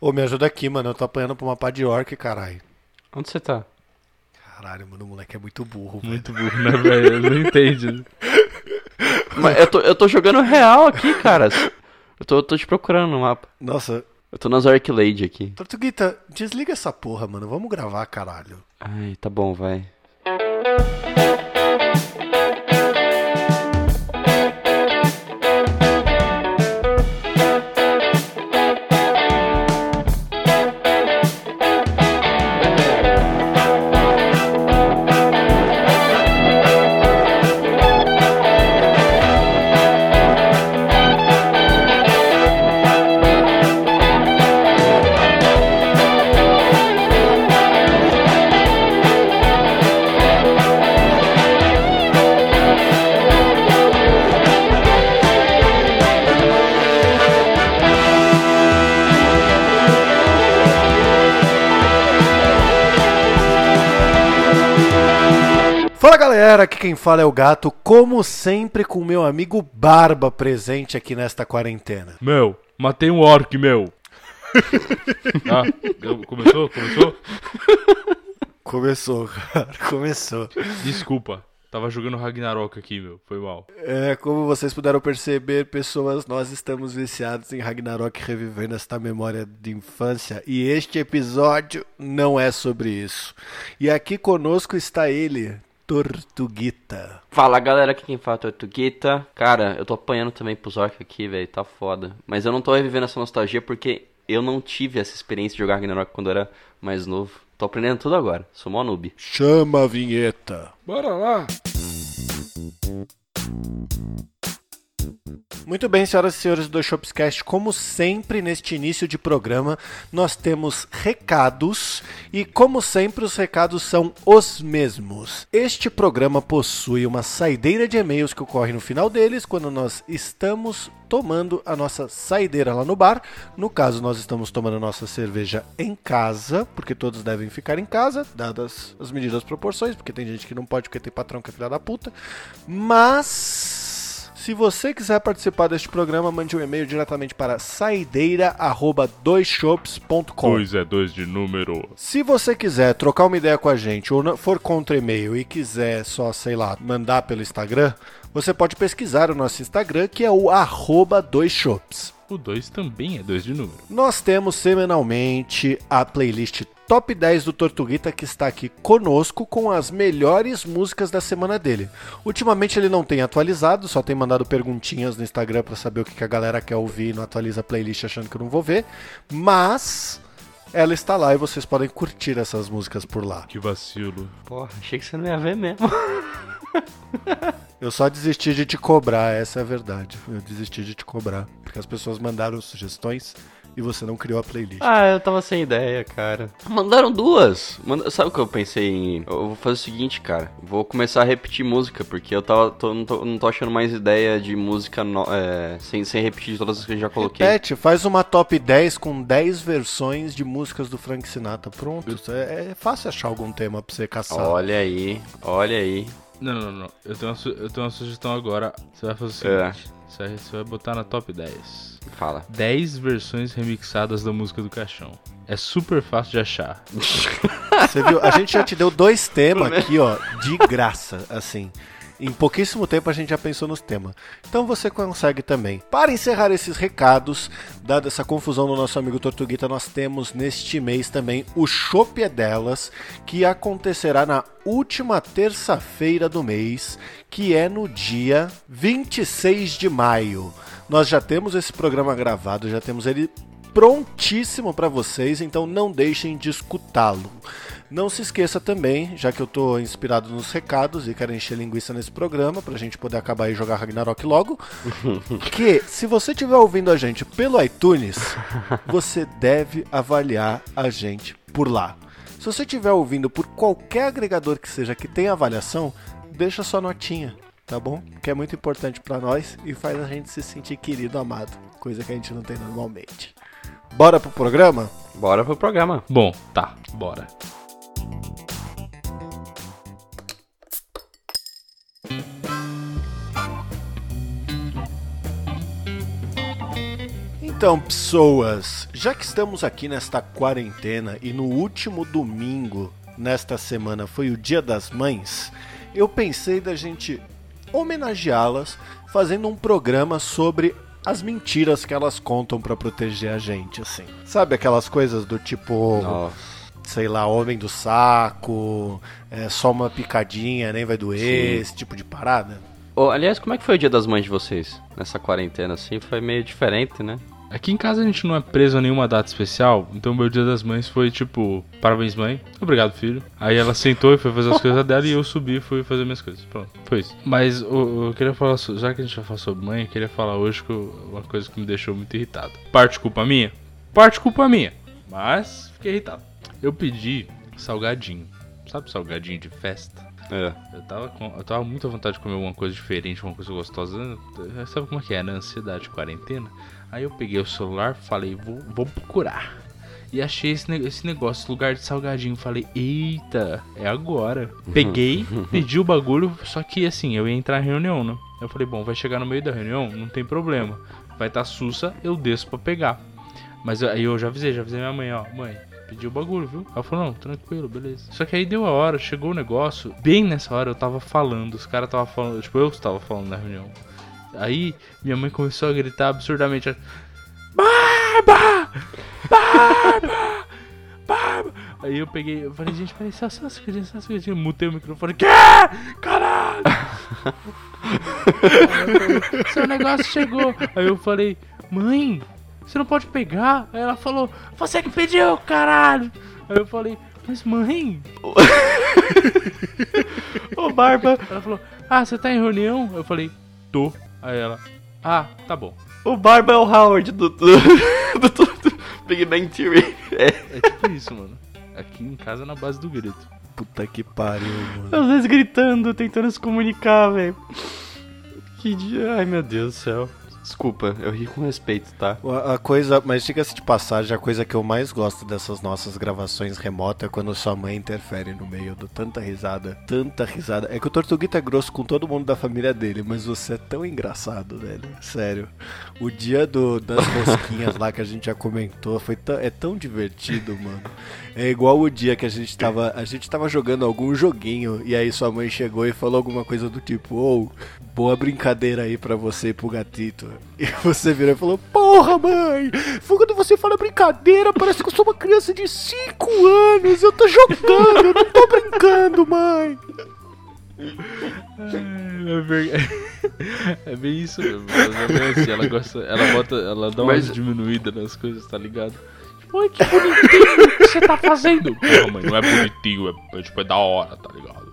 Ô, me ajuda aqui, mano. Eu tô apanhando pra uma pá de orc, caralho. Onde você tá? Caralho, mano, o moleque é muito burro. velho. Muito burro, né, velho? Eu não entende. Mas eu tô, eu tô jogando real aqui, cara. Eu tô, eu tô te procurando no mapa. Nossa, Eu tô nas Arclade aqui. Tortuguita, desliga essa porra, mano. Vamos gravar, caralho. Ai, tá bom, vai. Galera, aqui quem fala é o Gato, como sempre com o meu amigo Barba presente aqui nesta quarentena. Meu, matei um orc, meu. ah, começou? Começou? Começou, cara, começou. Desculpa. Tava jogando Ragnarok aqui, meu. Foi mal. É, como vocês puderam perceber, pessoas, nós estamos viciados em Ragnarok revivendo esta memória de infância e este episódio não é sobre isso. E aqui conosco está ele, Tortuguita. Fala galera, aqui quem fala é Tortuguita. Cara, eu tô apanhando também pros orcs aqui, velho, tá foda. Mas eu não tô revivendo essa nostalgia porque eu não tive essa experiência de jogar Ragnarok quando eu era mais novo. Tô aprendendo tudo agora, sou mó noob. Chama a vinheta. Bora lá. Muito bem, senhoras e senhores do Shopscast, como sempre neste início de programa, nós temos recados e como sempre os recados são os mesmos. Este programa possui uma saideira de e-mails que ocorre no final deles quando nós estamos tomando a nossa saideira lá no bar. No caso, nós estamos tomando a nossa cerveja em casa, porque todos devem ficar em casa, dadas as medidas proporções, porque tem gente que não pode porque tem patrão que é filha da puta. Mas se você quiser participar deste programa, mande um e-mail diretamente para saideira@doisshops.com. Dois é dois de número. Se você quiser trocar uma ideia com a gente ou for contra e-mail e quiser só, sei lá, mandar pelo Instagram, você pode pesquisar o nosso Instagram, que é o arroba doisshops. O dois também é dois de número. Nós temos semanalmente a playlist Top 10 do Tortuguita que está aqui conosco com as melhores músicas da semana dele. Ultimamente ele não tem atualizado, só tem mandado perguntinhas no Instagram para saber o que que a galera quer ouvir e não atualiza a playlist achando que eu não vou ver, mas ela está lá e vocês podem curtir essas músicas por lá. Que vacilo. Porra, achei que você não ia ver mesmo. Eu só desisti de te cobrar, essa é a verdade. Eu desisti de te cobrar, porque as pessoas mandaram sugestões e você não criou a playlist. ah, eu tava sem ideia, cara. Mandaram duas. Manda- Sabe o que eu pensei em. Eu vou fazer o seguinte, cara. Vou começar a repetir música, porque eu tava, tô- não, tô, não tô achando mais ideia de música no- é, sem, sem repetir todas as que eu já coloquei. Repete, faz uma top 10 com 10 versões de músicas do Frank Sinatra. Pronto, é, é fácil achar algum tema pra você caçar. Olha aí, olha aí. Não, não, não. Eu tenho uma, su- eu tenho uma sugestão agora. Você vai fazer o É. seguinte. Você, vai, você vai botar na top 10. Fala. 10 versões remixadas da música do caixão. É super fácil de achar. Você viu? A gente já te deu dois temas aqui, ó, de graça, assim. Em pouquíssimo tempo a gente já pensou nos temas. Então você consegue também. Para encerrar esses recados, dada essa confusão do nosso amigo Tortuguita, nós temos neste mês também o Chopp é Delas, que acontecerá na última terça-feira do mês, que é no dia 26 de maio. Nós já temos esse programa gravado, já temos ele prontíssimo para vocês, então não deixem de escutá-lo. Não se esqueça também, já que eu tô inspirado nos recados e quero encher linguiça nesse programa pra gente poder acabar e jogar Ragnarok logo, que se você estiver ouvindo a gente pelo iTunes, você deve avaliar a gente por lá. Se você estiver ouvindo por qualquer agregador que seja que tenha avaliação, deixa sua notinha, tá bom? Que é muito importante pra nós e faz a gente se sentir querido, amado, coisa que a gente não tem normalmente. Bora pro programa? Bora pro programa. Bom, tá. Bora. Então, pessoas, já que estamos aqui nesta quarentena e no último domingo nesta semana foi o Dia das Mães, eu pensei da gente homenageá-las fazendo um programa sobre as mentiras que elas contam para proteger a gente, assim. Sabe aquelas coisas do tipo. Nossa. Sei lá, homem do saco, é só uma picadinha, nem vai doer, Sim. esse tipo de parada. Oh, aliás, como é que foi o dia das mães de vocês? Nessa quarentena, assim, foi meio diferente, né? Aqui em casa a gente não é preso a nenhuma data especial, então meu dia das mães foi tipo, parabéns mãe, obrigado filho. Aí ela sentou e foi fazer as coisas dela e eu subi e fui fazer minhas coisas. Pronto, foi isso. Mas eu, eu queria falar, já que a gente já falou sobre mãe, eu queria falar hoje que eu, uma coisa que me deixou muito irritado. Parte culpa minha? Parte culpa minha, mas fiquei irritado. Eu pedi salgadinho, sabe salgadinho de festa? É. Eu tava, com, eu tava muito à vontade de comer alguma coisa diferente, uma coisa gostosa. Sabe como é que é, né? Ansiedade de quarentena. Aí eu peguei o celular, falei, vou, vou procurar. E achei esse, esse negócio, lugar de salgadinho. Falei, eita, é agora. Peguei, pedi o bagulho, só que assim, eu ia entrar em reunião, né? Eu falei, bom, vai chegar no meio da reunião, não tem problema. Vai estar tá sussa, eu desço pra pegar. Mas aí eu já avisei, já avisei minha mãe, ó, mãe, pedi o bagulho, viu? Ela falou, não, tranquilo, beleza. Só que aí deu a hora, chegou o negócio. Bem nessa hora eu tava falando, os caras tava falando, tipo, eu estava falando na reunião. Aí minha mãe começou a gritar absurdamente: Barba! Barba! Barba! Aí eu peguei, eu falei, gente, peraí, só, só um segundinho, só um segundinho. Mutei o microfone. Quê? Caralho! Seu negócio chegou. Aí eu falei, mãe, você não pode pegar. Aí ela falou, você que pediu, caralho! Aí eu falei, mas mãe. Ô, Barba. Ela falou, ah, você tá em reunião? Eu falei, tô. Aí ela, ah, tá bom. O Barba é o Howard do, do, do, do Big Bang Theory. É. é tipo isso, mano. Aqui em casa na base do grito. Puta que pariu, mano. Às vezes gritando, tentando se comunicar, velho. Que dia. Ai, meu Deus do céu. Desculpa, eu ri com respeito, tá? A, coisa, mas diga-se de passagem, a coisa que eu mais gosto dessas nossas gravações remotas é quando sua mãe interfere no meio. do tanta risada, tanta risada. É que o Tortuguita é grosso com todo mundo da família dele, mas você é tão engraçado, velho. Sério. O dia do, das rosquinhas lá que a gente já comentou foi é tão divertido, mano. É igual o dia que a gente tava, a gente tava jogando algum joguinho e aí sua mãe chegou e falou alguma coisa do tipo, ou oh, boa brincadeira aí pra você e pro gatito. E você virou e falou, porra mãe, quando você fala brincadeira parece que eu sou uma criança de 5 anos, eu tô jogando, eu não tô brincando, mãe. É, bem isso mesmo. É assim, ela gosta, ela bota, ela dá Mas... uma diminuída nas coisas, tá ligado? Oi, que bonitinho que você tá fazendo. Porra, mãe, não é bonitinho, é, é, tipo, é da hora, tá ligado?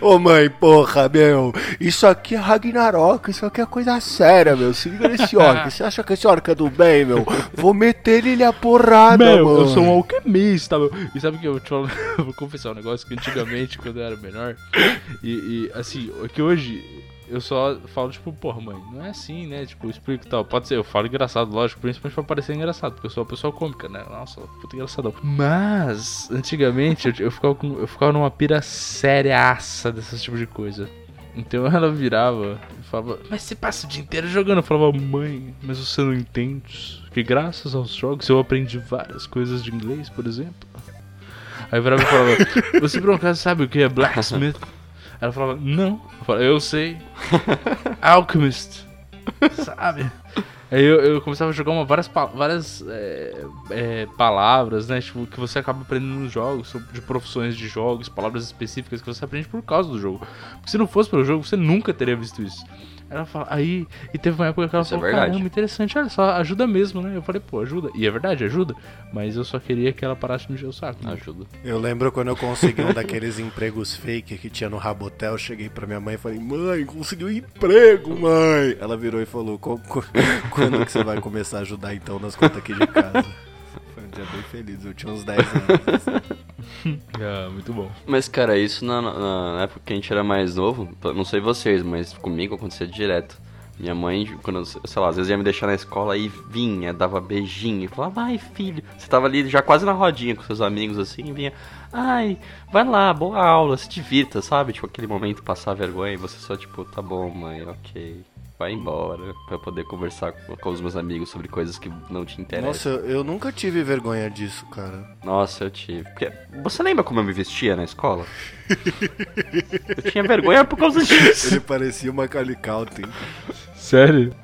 Ô mãe, porra, meu, isso aqui é Ragnarok, isso aqui é coisa séria, meu. Se liga nesse orc. Você acha que esse orc é do bem, meu? Vou meter ele a porrada, meu, mano. Eu sou um alquimista, meu. E sabe que eu te falo, vou confessar um negócio que antigamente, quando eu era menor, e, e assim, que hoje eu só falo, tipo, porra, mãe, não é assim, né? Tipo, explico tal. Pode ser, eu falo engraçado, lógico, principalmente pra parecer engraçado, porque eu sou uma pessoa cômica, né? Nossa, puta engraçadão. Mas, antigamente, eu, eu, ficava, com, eu ficava numa pira sériaça desse tipo de coisa. Então ela virava e falava, mas você passa o dia inteiro jogando. Eu falava, mãe, mas você não entende que graças aos jogos eu aprendi várias coisas de inglês, por exemplo. Aí virava e falava, você por um acaso sabe o que é blacksmith? Ela falava, não. Eu, falava, eu sei. Alchemist. Sabe? Aí eu, eu, começava a jogar uma, várias, várias é, é, palavras, né? Tipo, que você acaba aprendendo nos jogos, de profissões de jogos, palavras específicas que você aprende por causa do jogo. Porque se não fosse pelo jogo, você nunca teria visto isso. Ela fala, aí, e teve uma época que ela Isso é falou, é caramba, interessante, olha só, ajuda mesmo, né? Eu falei, pô, ajuda. E é verdade, ajuda. Mas eu só queria que ela parasse de me encher o saco. Né? Ajuda. Eu lembro quando eu consegui um daqueles empregos fake que tinha no Rabotel, eu cheguei pra minha mãe e falei, mãe, consegui um emprego, mãe. Ela virou e falou, quando que você vai começar a ajudar então nas contas aqui de casa? Foi um dia bem feliz, eu tinha uns 10 anos. Assim. ah, muito bom. Mas, cara, isso na, na, época que a gente era mais novo, não sei vocês, mas comigo acontecia direto. Minha mãe, quando, sei lá, às vezes ia me deixar na escola e vinha, dava beijinho e falava, ai filho, você tava ali já quase na rodinha com seus amigos assim, e vinha, ai, vai lá, boa aula, se divirta, sabe? Tipo, aquele momento passar vergonha e você só, tipo, tá bom, mãe, ok. Vai embora pra poder conversar com, com, os meus amigos sobre coisas que não te interessam. Nossa, eu, eu nunca tive vergonha disso, cara. Nossa, eu tive. Porque, você lembra como eu me vestia na escola? eu tinha vergonha por causa disso. Ele parecia uma Calicalten. Sério?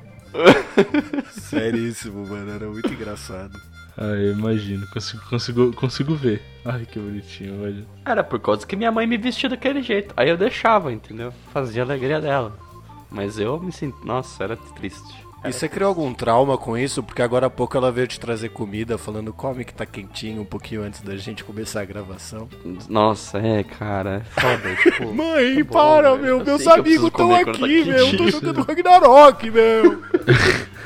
Seríssimo, mano. Era muito engraçado. Ah, eu imagino. Consigo, consigo, consigo ver. Ai, que bonitinho, imagina. Era por causa que minha mãe me vestia daquele jeito. Aí eu deixava, entendeu? Fazia a alegria dela. Mas eu me sinto. Nossa, era triste. E você criou algum trauma com isso? Porque agora há pouco ela veio te trazer comida, falando come que tá quentinho um pouquinho antes da gente começar a gravação. Nossa, é, cara, é foda. tipo, Mãe, tá para, bom, meu, meus amigos estão aqui, tá meu. Eu tô jogando Ragnarok, meu.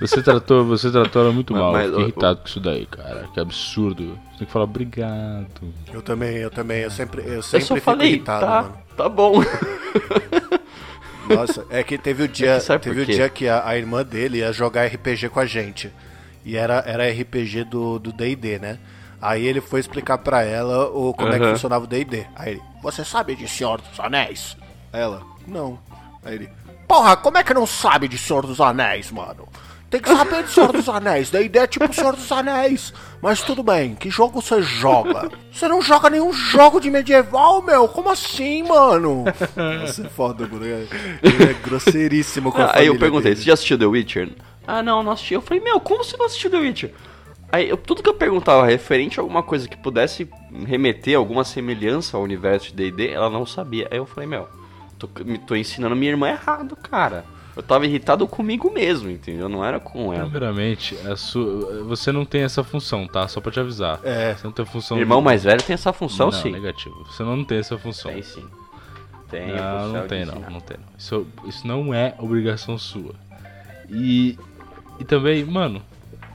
Você tratou, você tratou ela muito mas, mal. Mas, Fiquei irritado com isso daí, cara. Que absurdo. Você tem que falar obrigado. Eu também, eu também. Eu sempre, eu sempre eu só falei, irritado, tá, mano. Tá bom. Nossa, é que teve o dia, é teve o dia que a, a, irmã dele ia jogar RPG com a gente. E era, era RPG do D&D, né? Aí ele foi explicar para ela o, como uhum. é que funcionava o D&D. Aí ele, você sabe de Senhor dos Anéis? Ela, não. Aí ele, porra, como é que não sabe de Senhor dos Anéis, mano? Tem que saber de Senhor dos Anéis. Da ideia é tipo Senhor dos Anéis. Mas tudo bem, que jogo você joga? Você não joga nenhum jogo de medieval, meu? Como assim, mano? Nossa, é foda, mano. Ele é grosseiríssimo com a ah, Aí eu perguntei, dele. você já assistiu The Witcher? Ah, não, não assisti. Eu falei, meu, como você não assistiu The Witcher? Aí, eu, tudo que eu perguntava referente a alguma coisa que pudesse remeter alguma semelhança ao universo de D&D, ela não sabia. Aí eu falei, meu, tô, tô ensinando minha irmã errado, cara. Eu tava irritado comigo mesmo, entendeu? Não era com ela. Primeiramente, sua... você não tem essa função, tá? Só pra te avisar. É. Você não tem a função. Irmão de... mais velho tem essa função, não, sim. negativo. Você não tem essa função. Tem sim. Tem não, não tem, não, não tem, não. Isso, isso não é obrigação sua. E, e também, mano,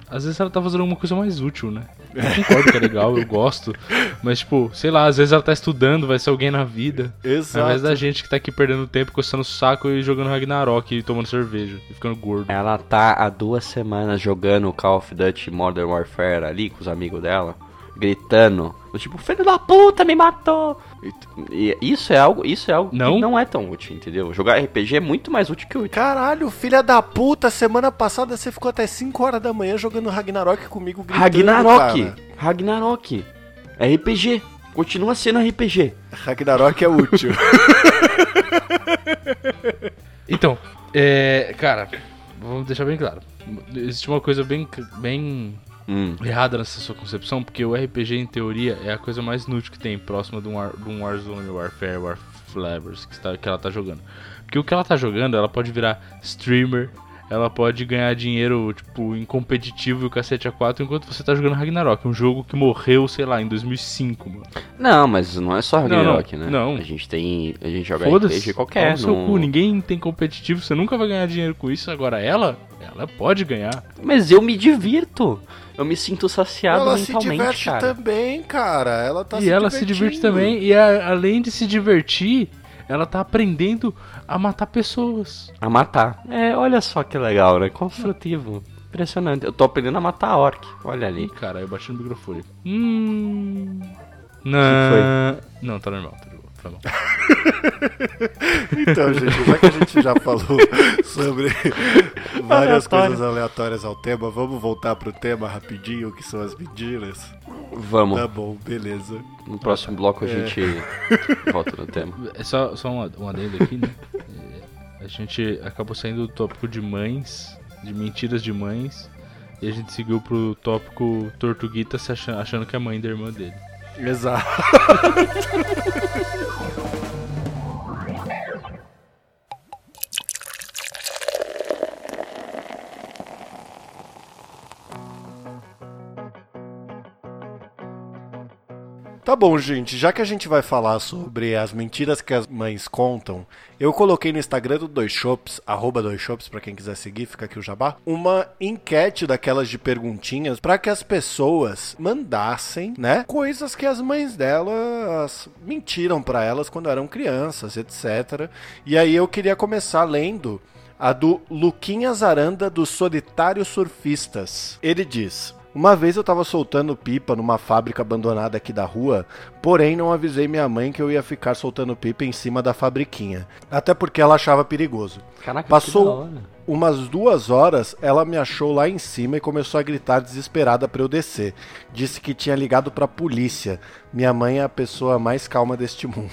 às vezes ela tá fazendo alguma coisa mais útil, né? Eu concordo que é legal, eu gosto. Mas, tipo, sei lá, às vezes ela tá estudando, vai ser alguém na vida. Exato. Ao invés da gente que tá aqui perdendo tempo, coçando o saco e jogando Ragnarok e tomando cerveja e ficando gordo. Ela tá há duas semanas jogando Call of Duty Modern Warfare ali com os amigos dela gritando. Tipo, filho da puta, me matou. E, e isso é algo, isso é algo não. que não é tão útil, entendeu? Jogar RPG é muito mais útil que útil. Caralho, filha da puta, semana passada você ficou até 5 horas da manhã jogando Ragnarok comigo gritando, Ragnarok, cara. Ragnarok. É RPG. Continua sendo RPG. Ragnarok é útil. então, é, cara, vamos deixar bem claro. Existe uma coisa bem, bem hum. errada nessa sua concepção, porque o RPG, em teoria, é a coisa mais inútil que tem, próxima de um, War, de um Warzone, Warfare, Warflavors, que, está, que ela tá jogando. Porque o que ela tá jogando, ela pode virar streamer, ela pode ganhar dinheiro, tipo, em competitivo e o cacete A4 enquanto você tá jogando Ragnarok, um jogo que morreu, sei lá, em 2005, mano. Não, mas não é só Ragnarok, não, não, né? Não. A gente tem, a gente joga RPG qualquer, não. seu cu, ninguém tem competitivo, você nunca vai ganhar dinheiro com isso, agora ela, ela pode ganhar. Mas eu me divirto. Eu me sinto saciado ela mentalmente, Ela se diverte cara. também, cara. Ela tá e se ela se diverte também. E a, além de se divertir, ela tá aprendendo a matar pessoas. A matar. É, olha só que legal, né? Construtivo. Impressionante. Eu tô aprendendo a matar a orc. Olha ali. Ih, cara, eu bati no microfone. Hum. Não. Não, tá normal, tá bom. então, gente, já que a gente já falou sobre várias coisas aleatórias ao tema, vamos voltar pro tema rapidinho, que são as mentiras? Vamos. Tá bom, beleza. No próximo bloco a é. gente volta no tema. É só, só um, um adendo aqui, né? É, a gente acabou saindo do tópico de mães, de mentiras de mães, e a gente seguiu pro tópico Tortuguita se achando, achando que é mãe da irmã dele. Exato. Tá bom, gente. Já que a gente vai falar sobre as mentiras que as mães contam, eu coloquei no Instagram do Dois Shops, arroba Dois Shops, pra quem quiser seguir, fica aqui o jabá, uma enquete daquelas de perguntinhas para que as pessoas mandassem, né, coisas que as mães delas mentiram para elas quando eram crianças, etc. E aí eu queria começar lendo a do Luquinhas Aranda dos Solitários Surfistas. Ele diz: Uma vez eu tava soltando pipa numa fábrica abandonada aqui da rua, porém não avisei minha mãe que eu ia ficar soltando pipa em cima da fabriquinha. Até porque ela achava perigoso. Caraca, Passou umas duas horas, ela me achou lá em cima e começou a gritar desesperada para eu descer. Disse que tinha ligado pra polícia. Minha mãe é a pessoa mais calma deste mundo.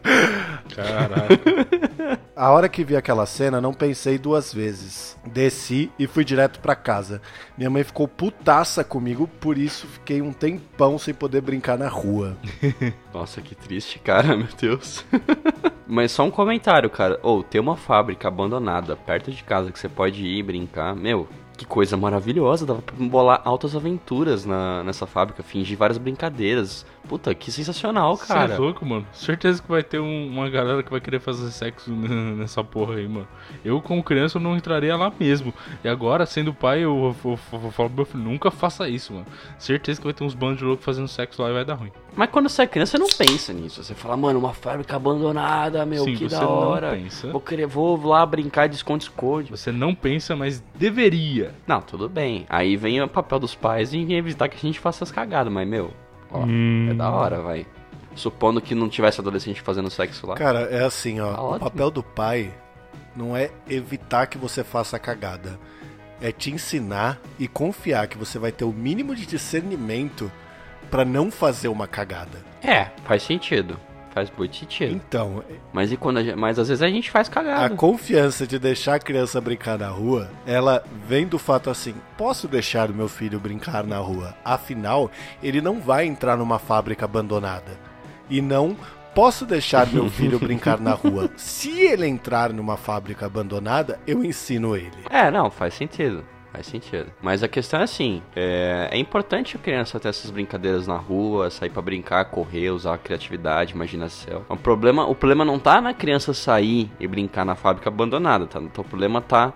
Caraca. A hora que vi aquela cena, não pensei duas vezes. Desci e fui direto para casa. Minha mãe ficou putaça comigo, por isso fiquei um tempão sem poder brincar na rua. Nossa, que triste, cara, meu Deus. Mas só um comentário, cara. Ou, oh, tem uma fábrica abandonada perto de casa que você pode ir brincar. Meu, que coisa maravilhosa, dava pra bolar altas aventuras na, nessa fábrica, fingir várias brincadeiras. Puta, que sensacional, cara. Você é louco, mano. Certeza que vai ter um, uma galera que vai querer fazer sexo nessa porra aí, mano. Eu, como criança, eu não entraria lá mesmo. E agora, sendo pai, eu, eu, eu, eu falo pro meu filho, nunca faça isso, mano. Certeza que vai ter uns bandos de louco fazendo sexo lá e vai dar ruim. Mas quando você é criança, você não pensa nisso. Você fala, mano, uma fábrica abandonada, meu, Sim, que da hora. Vou, querer, vou lá brincar de esconde-esconde. Você não pensa, mas deveria. Não, tudo bem. Aí vem o papel dos pais em evitar que a gente faça as cagadas, mas, meu, ó, hum. é da hora, vai. Supondo que não tivesse adolescente fazendo sexo lá. Cara, é assim, ó. Tá o papel do pai não é evitar que você faça a cagada. É te ensinar e confiar que você vai ter o mínimo de discernimento para não fazer uma cagada. É, faz sentido. Faz muito sentido. Então. Mas e quando gente, mas às vezes a gente faz cagada. A confiança de deixar a criança brincar na rua, ela vem do fato assim: posso deixar o meu filho brincar na rua? Afinal, ele não vai entrar numa fábrica abandonada. E não posso deixar meu filho brincar na rua. Se ele entrar numa fábrica abandonada, eu ensino ele. É, não, faz sentido. Faz sentido. Mas a questão é assim: é, é, importante a criança ter essas brincadeiras na rua, sair para brincar, correr, usar a criatividade, imaginação. O problema, o problema não tá na criança sair e brincar na fábrica abandonada, tá? Então, o problema tá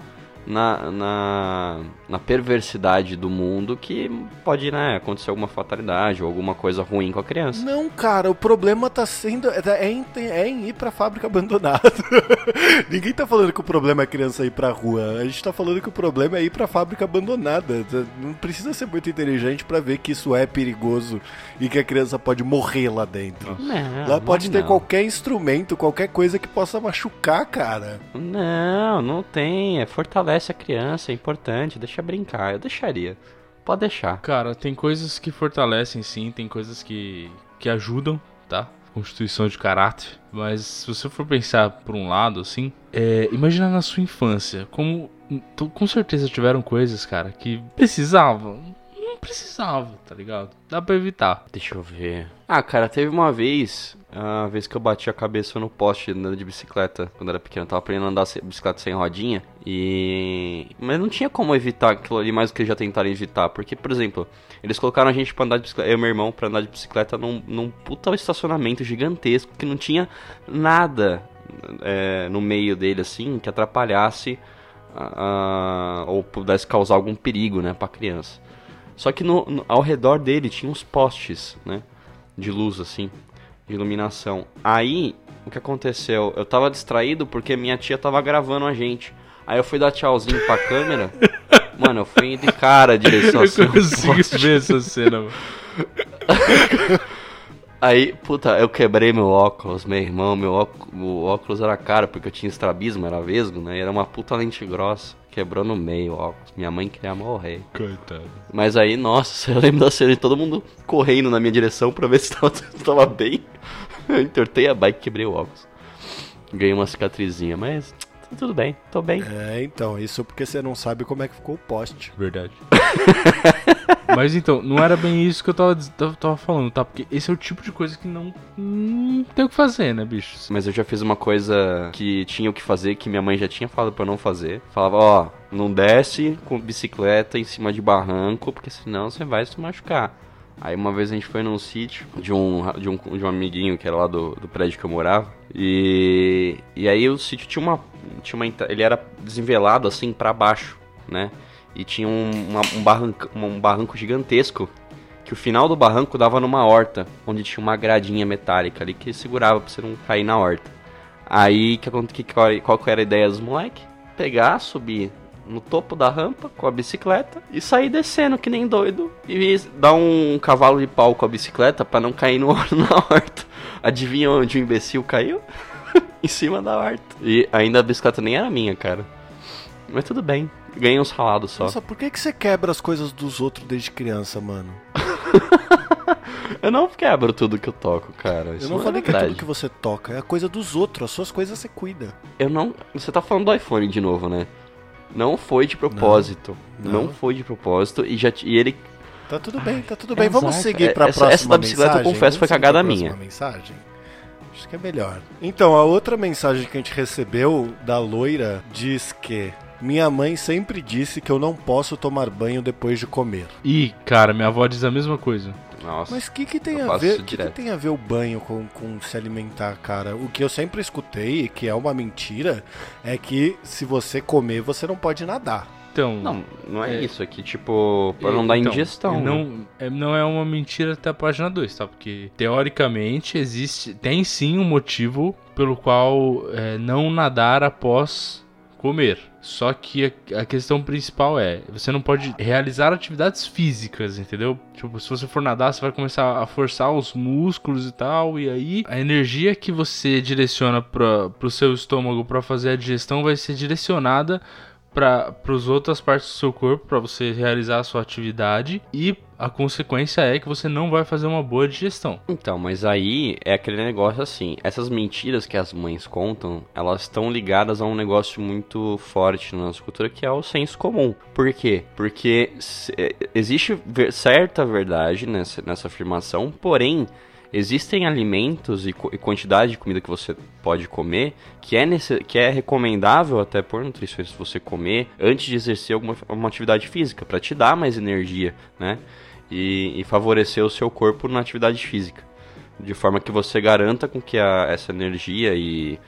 na, na, na, perversidade do mundo que pode, né, acontecer alguma fatalidade ou alguma coisa ruim com a criança. Não, cara, o problema tá sendo. É, é em, é em ir pra fábrica abandonada. Ninguém tá falando que o problema é a criança ir pra rua. A gente tá falando que o problema é ir pra fábrica abandonada. Não precisa ser muito inteligente para ver que isso é perigoso e que a criança pode morrer lá dentro. Não, lá pode ter não. qualquer instrumento, qualquer coisa que possa machucar, cara. Não, não tem. É fortalece fortalece a criança, é importante, deixa brincar. Eu deixaria. Pode deixar. Cara, tem coisas que fortalecem sim, tem coisas que, que ajudam, tá? Constituição de caráter. Mas se você for pensar por um lado, assim, é, imagina na sua infância, como com certeza tiveram coisas, cara, que precisavam não precisava, tá ligado? Dá pra evitar. Deixa eu ver. Ah, cara, teve uma vez, a vez que eu bati a cabeça no poste andando de bicicleta, quando era pequeno, eu tava aprendendo a andar bicicleta sem rodinha, e... Mas não tinha como evitar aquilo ali mais do que já tentaram evitar, porque, por exemplo, eles colocaram a gente pra andar de bicicleta, eu e meu irmão, pra andar de bicicleta num, num puta estacionamento gigantesco, que não tinha nada é, no meio dele, assim, que atrapalhasse... Ou pudesse causar algum perigo, né, pra criança. Só que no, no, ao redor dele tinha uns postes, né? De luz, assim, de iluminação. Aí, o que aconteceu? Eu tava distraído porque minha tia tava gravando a gente. Aí eu fui dar tchauzinho pra câmera. Mano, eu fui de cara direção assim. Eu consigo ver essa cena, mano. Aí, puta, eu quebrei meu óculos, meu irmão, meu óculos, meu óculos era caro porque eu tinha estrabismo, era vesgo, né? E era uma puta lente grossa. Quebrou no meio o óculos. Minha mãe queria morrer. Coitado. Mas aí, nossa, eu lembro da cena de todo mundo correndo na minha direção pra ver se tava, tava bem. Eu entortei a bike e quebrei o óculos. Ganhei uma cicatrizinha, mas tudo bem, tô bem. É, então, isso porque você não sabe como é que ficou o poste. Verdade. Mas então, não era bem isso que eu tava, tava falando, tá? Porque esse é o tipo de coisa que não, não tem o que fazer, né, bicho? Mas eu já fiz uma coisa que tinha o que fazer, que minha mãe já tinha falado para não fazer. Falava, ó, não desce com bicicleta em cima de barranco, porque senão você vai se machucar. Aí uma vez a gente foi num sítio de um, de um, de um amiguinho que era lá do, do prédio que eu morava. E, e aí o sítio tinha uma, tinha uma. Ele era desenvelado assim para baixo, né? E tinha um, uma, um, barranco, um barranco gigantesco. Que o final do barranco dava numa horta, onde tinha uma gradinha metálica ali que segurava pra você não cair na horta. Aí que, que, qual, qual era a ideia dos moleques? Pegar, subir no topo da rampa com a bicicleta e sair descendo que nem doido e dar um cavalo de pau com a bicicleta para não cair no, na horta. Adivinha onde o imbecil caiu? em cima da horta. E ainda a bicicleta nem era minha, cara. Mas tudo bem, ganhei uns ralados só. Nossa, por que, que você quebra as coisas dos outros desde criança, mano? eu não quebro tudo que eu toco, cara. Isso eu não, não é falei é que é tudo que você toca, é a coisa dos outros, as suas coisas você cuida. Eu não. Você tá falando do iPhone de novo, né? Não foi de propósito. Não, não. não foi de propósito e já e ele Tá tudo bem, tá tudo bem. Vamos seguir pra essa, próxima Essa da bicicleta mensagem? eu confesso foi cagada minha. Mensagem? Acho que é melhor. Então, a outra mensagem que a gente recebeu da loira diz que minha mãe sempre disse que eu não posso tomar banho depois de comer. Ih, cara, minha avó diz a mesma coisa. Nossa, Mas o que, que tem a ver? O que, que, tem a ver o banho com, com se alimentar, cara? O que eu sempre escutei, que é uma mentira, é que se você comer, você não pode nadar. Então, não, não é, é isso aqui, tipo, pra não dar então, indigestão. Não, né? é, não é uma mentira até a página 2, tá? Porque teoricamente existe, tem sim um motivo pelo qual é, não nadar após comer. Só que a, questão principal é, você não pode realizar atividades físicas, entendeu? Tipo, se você for nadar, você vai começar a forçar os músculos e tal, e aí a energia que você direciona para o seu estômago para fazer a digestão vai ser direcionada para as outras partes do seu corpo para você realizar a sua atividade e a consequência é que você não vai fazer uma boa digestão. Então, mas aí é aquele negócio assim, essas mentiras que as mães contam, elas estão ligadas a um negócio muito forte na nossa cultura que é o senso comum. Por quê? Porque é, existe certa verdade nessa, nessa afirmação, porém existem alimentos e, e, quantidade de comida que você pode comer que é, nesse, que é recomendável até por nutricionista você comer antes de exercer alguma uma atividade física para te dar mais energia, né? E, e, favorecer o seu corpo na atividade física. De forma que você garanta com que a, essa energia e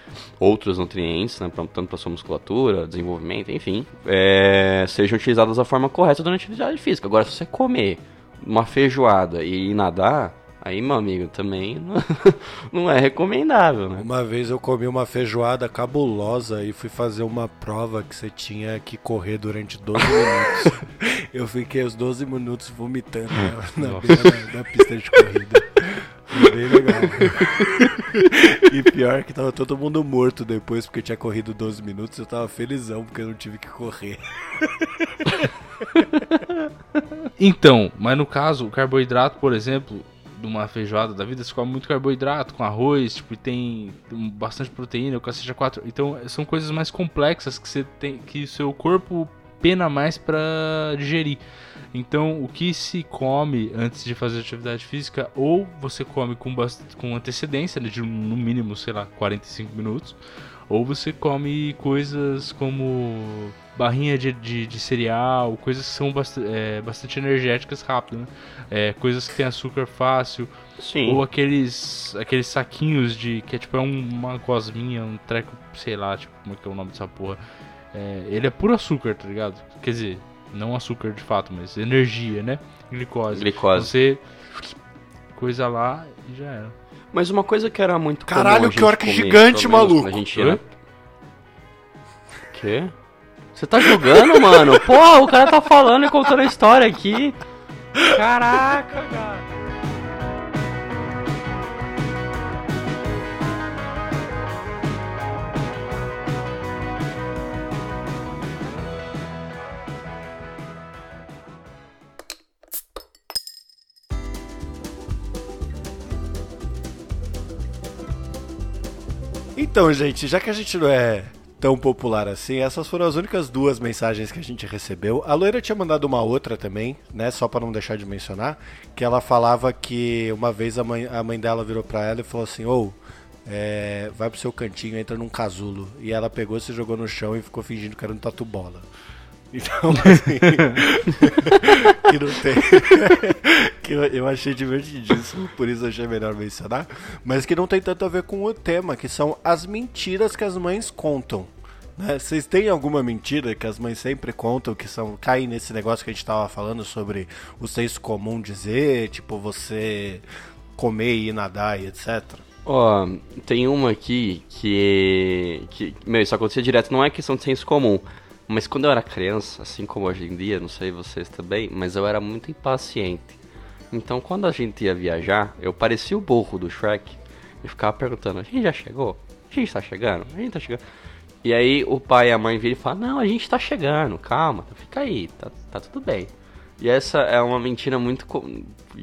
outros nutrientes, né, tanto para sua musculatura, desenvolvimento, enfim, é, sejam utilizados da forma correta durante a atividade física. Agora, se você comer uma feijoada e nadar, Aí, meu amigo, também não, é recomendável, né? Uma vez eu comi uma feijoada cabulosa e fui fazer uma prova que você tinha que correr durante 12 minutos. eu fiquei os 12 minutos vomitando na, na beira da, pista de corrida. Foi bem legal. e pior que tava todo mundo morto depois, porque tinha corrido 12 minutos. Eu tava felizão porque eu não tive que correr. então, mas no caso, o carboidrato, por exemplo, de uma feijoada da vida, você come muito carboidrato com arroz, tipo, e tem bastante proteína, o cacete 4. Então, são coisas mais complexas que você tem que o seu corpo pena mais para digerir. Então, o que se come antes de fazer atividade física, ou você come com, com antecedência, né, de no mínimo, sei lá, 45 minutos, ou você come coisas como barrinha de, de, de cereal, coisas que são bast é, bastante energéticas rápido, né? É, coisas que tem açúcar fácil. Sim. Ou aqueles aqueles saquinhos de. que é tipo é uma gosminha, um treco, sei lá, tipo, como é que é o nome dessa porra. É, ele é puro açúcar, tá ligado? Quer dizer, não açúcar de fato, mas energia, né? Glicose. Glicose. Você coisa lá e já era. Mas uma coisa que era muito Caralho, que orc gigante, maluco. A gente ia... Quê? Você tá jogando, mano? Pô, o cara tá falando e contando a história aqui. Caraca, cara. Então, gente, já que a gente não é tão popular assim. Essas foram as únicas duas mensagens que a gente recebeu. A loira tinha mandado uma outra também, né? Só para não deixar de mencionar, que ela falava que uma vez a mãe, a mãe dela virou para ela e falou assim: "Ou oh, é, vai pro seu cantinho, entra num casulo". E ela pegou, se jogou no chão e ficou fingindo que era um tatu bola. Então, assim, que não tem. que eu, achei divertidíssimo, por isso achei melhor mencionar. Mas que não tem tanto a ver com o tema, que são as mentiras que as mães contam. Né? Vocês têm alguma mentira que as mães sempre contam que são caem nesse negócio que a gente estava falando sobre o senso comum dizer, tipo você comer e nadar e etc? Ó, oh, tem uma aqui que, que. Meu, isso acontecia direto, não é questão de senso comum Mas quando eu era criança, assim como hoje em dia, não sei vocês também, mas eu era muito impaciente. Então quando a gente ia viajar, eu parecia o burro do Shrek e ficava perguntando: a gente já chegou? A gente tá chegando? A gente tá chegando? E aí o pai e a mãe viram e falam: não, a gente tá chegando, calma, fica aí, tá, tá tudo bem. E essa é uma mentira muito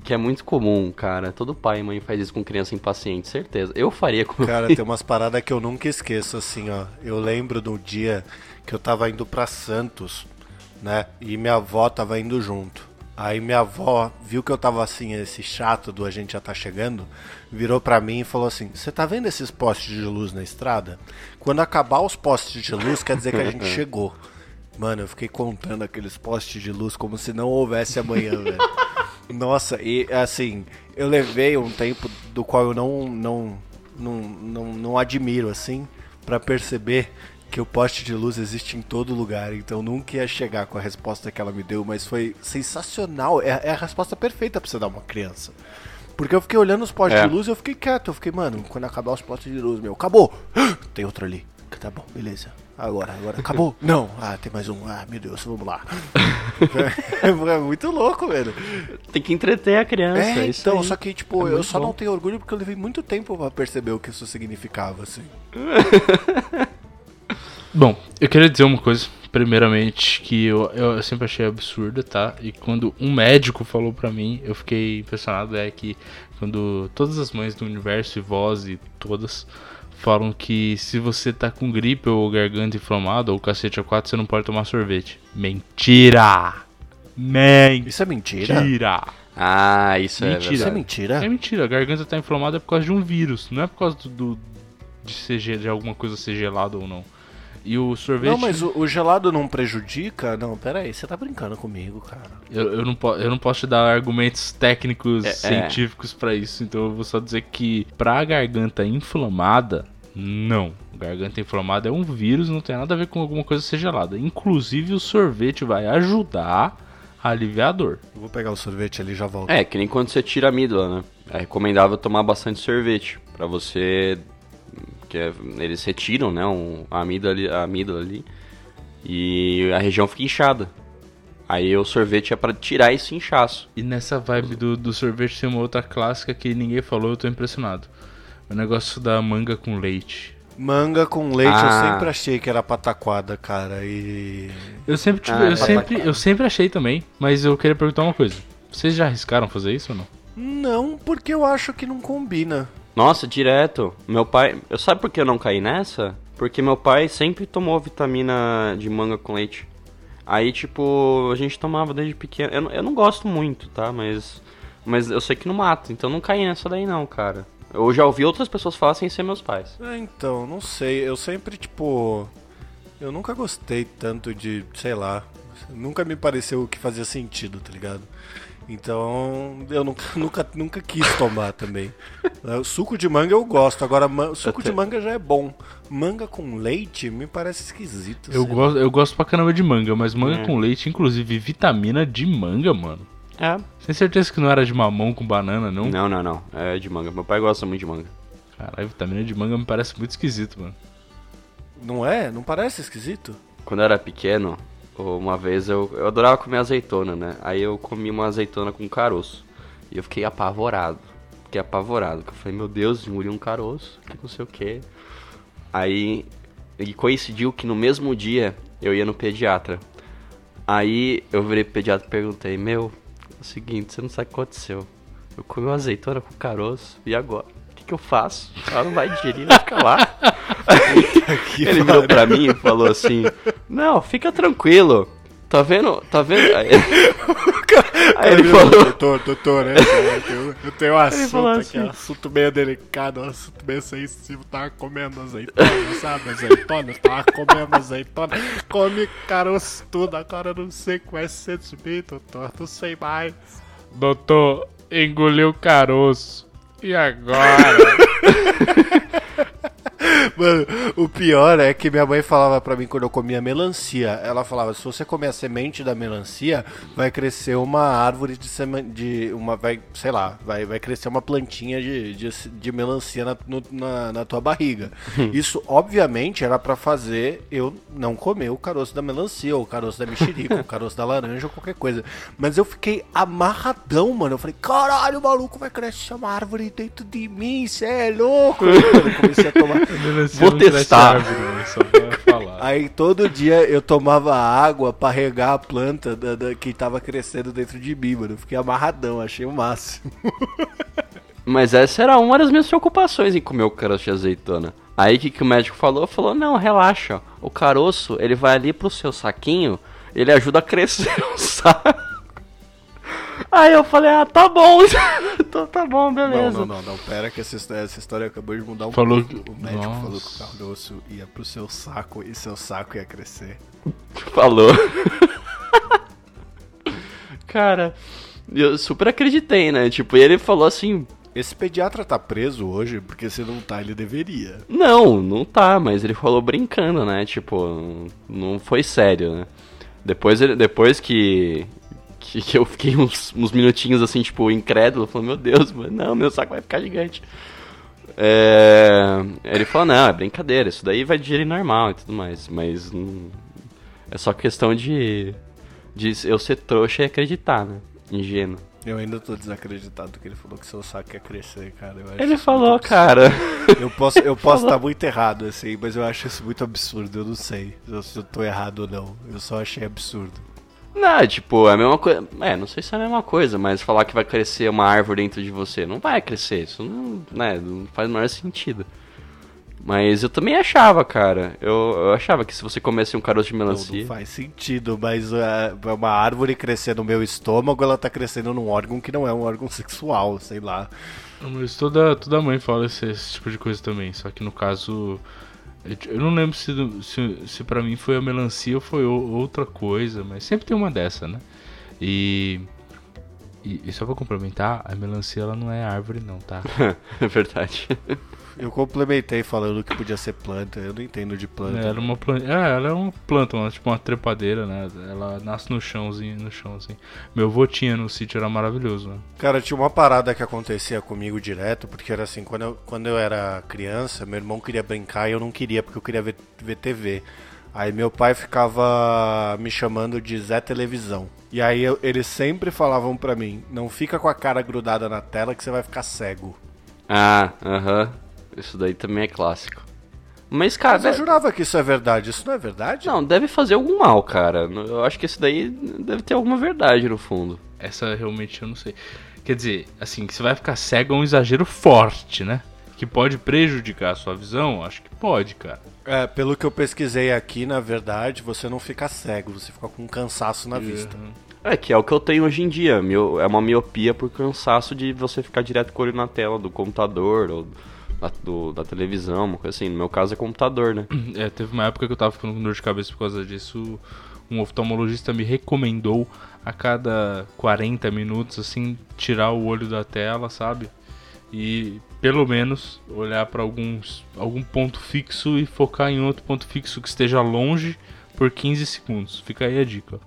que é muito comum, cara. Todo pai e mãe faz isso com criança impaciente, certeza. Eu faria com Cara, tem umas paradas que eu nunca esqueço, assim, ó. Eu lembro do dia que eu tava indo para Santos, né? E minha avó tava indo junto. Aí minha avó viu que eu tava assim, esse chato do a gente já tá chegando, virou para mim e falou assim: Você tá vendo esses postes de luz na estrada? Quando acabar os postes de luz, quer dizer que a gente chegou. Mano, eu fiquei contando aqueles postes de luz como se não houvesse amanhã, velho. Nossa, e assim, eu levei um tempo do qual eu não não não, não, não admiro assim para perceber que o poste de luz existe em todo lugar, então nunca ia chegar com a resposta que ela me deu, mas foi sensacional. É, é a resposta perfeita pra você dar uma criança. Porque eu fiquei olhando os postes é. de luz e eu fiquei quieto. Eu fiquei, mano, quando acabar os postes de luz, meu, acabou! Tem outro ali. Tá bom, beleza. Agora, agora, acabou? Não. Ah, tem mais um. Ah, meu Deus, vamos lá. é, é muito louco, velho. Tem que entreter a criança. É, então, aí. só que, tipo, é eu só bom. não tenho orgulho porque eu levei muito tempo pra perceber o que isso significava, assim. Bom, eu queria dizer uma coisa, primeiramente, que eu, eu sempre achei absurda, tá? E quando um médico falou pra mim, eu fiquei impressionado, é que quando todas as mães do universo e vós e todas falam que se você tá com gripe ou garganta inflamada ou cacete a quatro, você não pode tomar sorvete. Mentira! Mentira! Isso é mentira? Mentira! Ah, isso mentira. é Isso é mentira? É mentira. A garganta tá inflamada por causa de um vírus, não é por causa do, do de, ser, de alguma coisa ser gelada ou não. E o sorvete. Não, mas o, o, gelado não prejudica? Não, pera aí, você tá brincando comigo, cara. Eu, eu, não, po eu não posso te dar argumentos técnicos, é, é. científicos é. para isso, então eu vou só dizer que pra garganta inflamada, não. Garganta inflamada é um vírus, não tem nada a ver com alguma coisa ser gelada. Inclusive, o sorvete vai ajudar a aliviar a dor. Eu vou pegar o sorvete ali e já volto. É, que nem quando você tira a amígdala, né? É recomendável tomar bastante sorvete para você que é, eles retiram, né, um, a, amígdala ali, a amígdala ali e a região fica inchada. Aí o sorvete é para tirar esse inchaço. E nessa vibe do, do sorvete tem uma outra clássica que ninguém falou, eu tô impressionado. O negócio da manga com leite. Manga com leite ah. eu sempre achei que era pataquada, cara. E. Eu sempre tive, ah, eu, sempre, eu sempre achei também, mas eu queria perguntar uma coisa. Vocês já arriscaram fazer isso ou não? Não, porque eu acho que não combina. Nossa, direto. Meu pai. Eu sabe por que eu não caí nessa? Porque meu pai sempre tomou vitamina de manga com leite. Aí, tipo, a gente tomava desde pequeno. Eu, eu não gosto muito, tá? Mas. Mas eu sei que não mata, então não caí nessa daí não, cara. Eu já ouvi outras pessoas falar sem ser meus pais. É, então, não sei. Eu sempre, tipo. Eu nunca gostei tanto de, sei lá. Nunca me pareceu que fazia sentido, tá ligado? Então, eu nunca, nunca, nunca quis tomar também. O suco de manga eu gosto, agora suco de manga já é bom. Manga com leite me parece esquisito. Eu gosto, eu gosto pra caramba de manga, mas manga é. com leite, inclusive vitamina de manga, mano. É. Tem certeza que não era de mamão com banana, não? Não, não, não. É de manga. Meu pai gosta muito de manga. Caralho, vitamina de manga me parece muito esquisito, mano. Não é? Não parece esquisito? Quando eu era pequeno, uma vez eu, eu adorava comer azeitona, né? Aí eu comi uma azeitona com caroço. E eu fiquei apavorado. Fiquei apavorado. Eu falei, meu Deus, engoli um caroço, que não sei o que. Aí. E coincidiu que no mesmo dia eu ia no pediatra. Aí eu virei pro pediatra e perguntei, meu, é o seguinte, você não sabe o que aconteceu. Eu comi uma azeitona com caroço, e agora? Que, que eu faço? Ela não vai digerir, vai ficar lá. ele virou pra mim e falou assim: Não, fica tranquilo. Tá vendo? Tá vendo? Aí, aí ele falou: Doutor, doutor, né? Eu tenho, um assunto aqui, assim, assunto meio delicado, um assunto meio sensível. Tava comendo azeitona, sabe? Azeitona, tava comendo azeitona. Come caroço tudo, agora eu não sei qual é ser de mim, doutor. Não sei mais. Doutor, engoliu caroço. E agora? Mano, o pior é que minha mãe falava pra mim quando eu comia melancia. Ela falava: se você comer a semente da melancia, vai crescer uma árvore de semente. De uma, vai, sei lá, vai, vai crescer uma plantinha de, de, de melancia na, no, na, na, tua barriga. Isso, obviamente, era para fazer eu não comer o caroço da melancia, ou o caroço da mexerica, ou o caroço da laranja, ou qualquer coisa. Mas eu fiquei amarradão, mano. Eu falei: caralho, maluco, vai crescer uma árvore dentro de mim, cê é louco. Eu comecei a tomar. Vou testar. Aí todo dia eu tomava água para regar a planta da, da, que tava crescendo dentro de mim, mano. Eu fiquei amarradão, achei o máximo. Mas essa era uma das minhas preocupações em comer o caroço de azeitona. Aí o que, que o médico falou? Falou, não, relaxa. O caroço, ele vai ali pro seu saquinho, ele ajuda a crescer o saco. Aí eu falei, ah, tá bom. então tá bom, beleza. Não, não, não, não. Pera que essa, essa história acabou de mudar um falou pouco. O médico Nossa. falou que o caroço ia pro seu saco e seu saco ia crescer. Falou. Cara, eu super acreditei, né? Tipo, e ele falou assim. Esse pediatra tá preso hoje, porque se não tá, ele deveria. Não, não tá, mas ele falou brincando, né? Tipo, não foi sério, né? Depois, ele, depois que que, que eu fiquei uns, uns, minutinhos assim, tipo, incrédulo, falando, meu Deus, mano, não, meu saco vai ficar gigante. É, ele falou, não, é brincadeira, isso daí vai digerir normal e tudo mais, mas hum, é só questão de, de eu ser trouxa e acreditar, né? Ingênuo. Eu ainda tô desacreditado que ele falou que seu saco ia crescer, cara. ele falou, cara. Eu posso eu posso estar muito errado, assim, mas eu acho isso muito absurdo. Eu não sei se eu tô errado ou não. Eu só achei absurdo. Não, tipo, é a mesma coisa. É, não sei se é a mesma coisa, mas falar que vai crescer uma árvore dentro de você. Não vai crescer, isso não, né, não faz o maior sentido. Mas eu também achava, cara. Eu, eu achava que se você comesse um caroço de melancia. Não, não faz sentido, mas uh, uma árvore crescer no meu estômago, ela tá crescendo num órgão que não é um órgão sexual, sei lá. Mas toda, toda mãe fala esse, esse tipo de coisa também. Só que no caso eu não lembro se, se, se para mim foi a melancia ou foi outra coisa, mas sempre tem uma dessa, né? E, e, e só pra complementar, a melancia ela não é árvore não, tá? é verdade. Eu complementei falando que podia ser planta, eu não entendo de planta. É, ela é uma planta, é, ela é uma planta, uma, tipo uma trepadeira, né? Ela nasce no chãozinho, no chão assim. Meu avô tinha no sítio, era maravilhoso, né? Cara, tinha uma parada que acontecia comigo direto, porque era assim, quando eu, quando eu era criança, meu irmão queria brincar e eu não queria, porque eu queria ver, ver TV. Aí meu pai ficava me chamando de Zé Televisão. E aí eu, eles sempre falavam pra mim, não fica com a cara grudada na tela que você vai ficar cego. Ah, aham. Uh -huh. Isso daí também é clássico. Mas, cara. Mas eu jurava que isso é verdade. Isso não é verdade? Não, deve fazer algum mal, cara. Eu acho que isso daí deve ter alguma verdade no fundo. Essa realmente eu não sei. Quer dizer, assim, que você vai ficar cego é um exagero forte, né? Que pode prejudicar a sua visão? Acho que pode, cara. É, pelo que eu pesquisei aqui, na verdade, você não fica cego, você fica com um cansaço na uhum. vista. É, que é o que eu tenho hoje em dia. É uma miopia por cansaço de você ficar direto com o olho na tela do computador ou da, do, da televisão, uma coisa assim. No meu caso é computador, né? É, teve uma época que eu tava ficando com dor de cabeça por causa disso. Um oftalmologista me recomendou a cada 40 minutos, assim, tirar o olho da tela, sabe? E pelo menos olhar para alguns algum ponto fixo e focar em outro ponto fixo que esteja longe por 15 segundos. Fica aí a dica.